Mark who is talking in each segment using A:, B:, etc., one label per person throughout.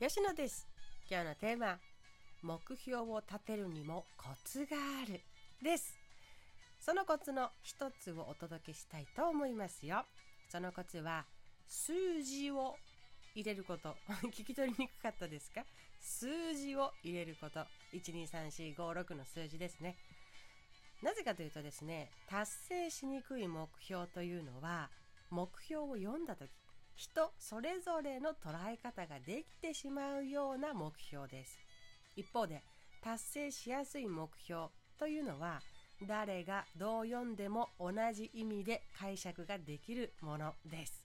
A: 吉野です。今日のテーマ目標を立てるにもコツがあるです。そのコツの一つをお届けしたいと思いますよ。そのコツは数字を入れること。聞き取りにくかったですか？数字を入れること。123456の数字ですね。なぜかというとですね達成しにくい目標というのは目標を読んだ時。人それぞれの捉え方ができてしまうような目標です。一方で達成しやすい目標というのは誰がどう読んでも同じ意味で解釈ができるものです。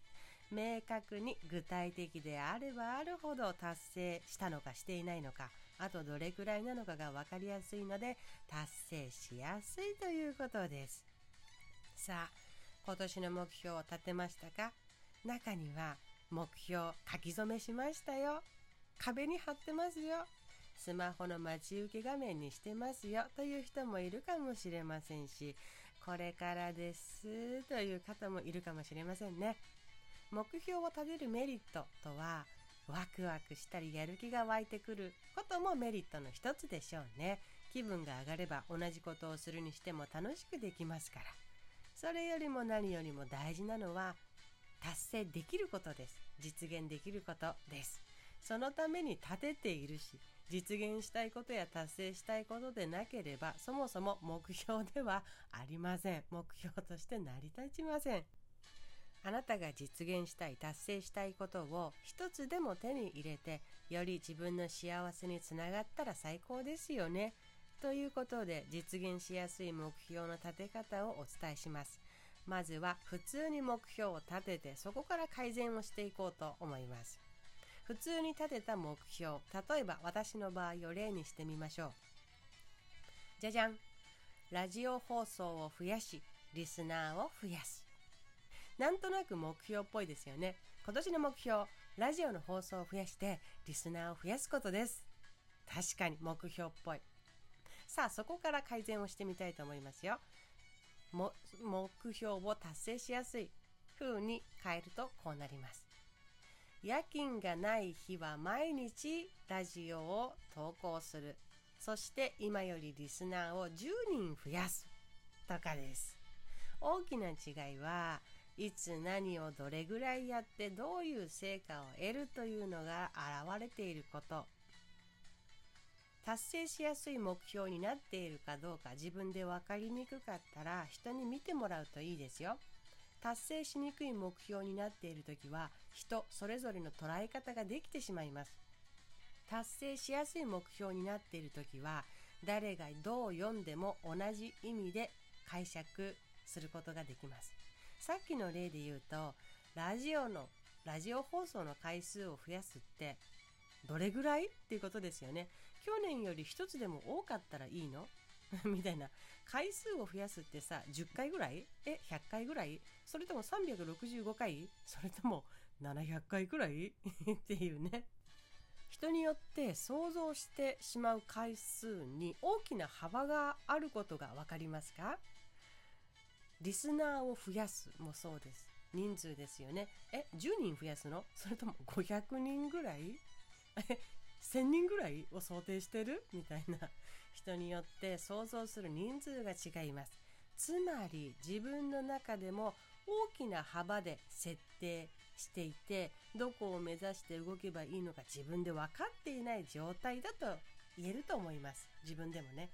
A: 明確に具体的であればあるほど達成したのかしていないのかあとどれくらいなのかが分かりやすいので達成しやすいということですさあ今年の目標を立てましたか？中には目標書き初めしましたよ。壁に貼ってますよ。スマホの待ち受け画面にしてますよという人もいるかもしれませんしこれからですという方もいるかもしれませんね。目標を立てるメリットとはワクワクしたりやる気が湧いてくることもメリットの一つでしょうね。気分が上がれば同じことをするにしても楽しくできますから。それよりも何よりも大事なのは達成できることです。実現できることです。そのために立てているし実現したいことや達成したいことでなければそもそも目標ではありません。目標として成り立ちません。あなたが実現したい達成したいことを一つでも手に入れてより自分の幸せにつながったら最高ですよね。ということで実現しやすい目標の立て方をお伝えします。まずは普通に目標を立ててそこから改善をしていこうと思います。普通に立てた目標例えば私の場合を例にしてみましょう。じゃじゃん。ラジオ放送を増やしリスナーを増やす。なんとなく目標っぽいですよね。今年の目標ラジオの放送を増やしてリスナーを増やすことです。確かに目標っぽい。さあそこから改善をしてみたいと思いますよ。目標を達成しやすい風に変えるとこうなります。夜勤がない日は毎日ラジオを投稿する。そして今よりリスナーを10人増やす。とかです。大きな違いはいつ何をどれぐらいやってどういう成果を得るというのが現れていること達成しやすい目標になっているかどうか自分で分かりにくかったら人に見てもらうといいですよ。達成しにくい目標になっている時は人それぞれの捉え方ができてしまいます。達成しやすい目標になっている時は誰がどう読んでも同じ意味で解釈することができます。さっきの例で言うとラジオのラジオ放送の回数を増やすってどれぐらい？っていうことですよね。去年より1つでも多かったらいいの？みたいな。回数を増やすってさ、10回ぐらい？え、100回ぐらい？それとも365回？それとも700回ぐらい？っていうね。人によって想像してしまう回数に大きな幅があることが分かりますか？リスナーを増やすもそうです。人数ですよね。え、10人増やすの？それとも500人ぐらい、1000人ぐらいを想定してる？みたいな人によって想像する人数が違います。つまり自分の中でも大きな幅で設定していてどこを目指して動けばいいのか自分で分かっていない状態だと言えると思います。自分でもね。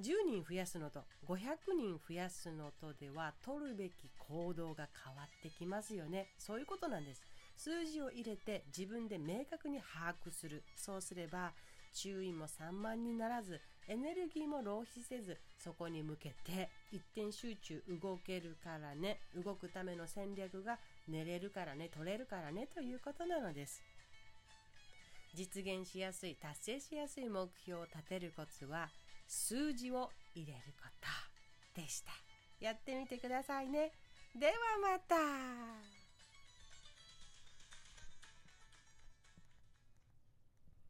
A: 10人増やすのと500人増やすのとでは取るべき行動が変わってきますよね。そういうことなんです。数字を入れて自分で明確に把握する。そうすれば注意も散漫にならずエネルギーも浪費せずそこに向けて一点集中動けるからね。動くための戦略が寝れるからね取れるからねということなのです。実現しやすい達成しやすい目標を立てるコツは数字を入れることでした。やってみてくださいね。ではまた。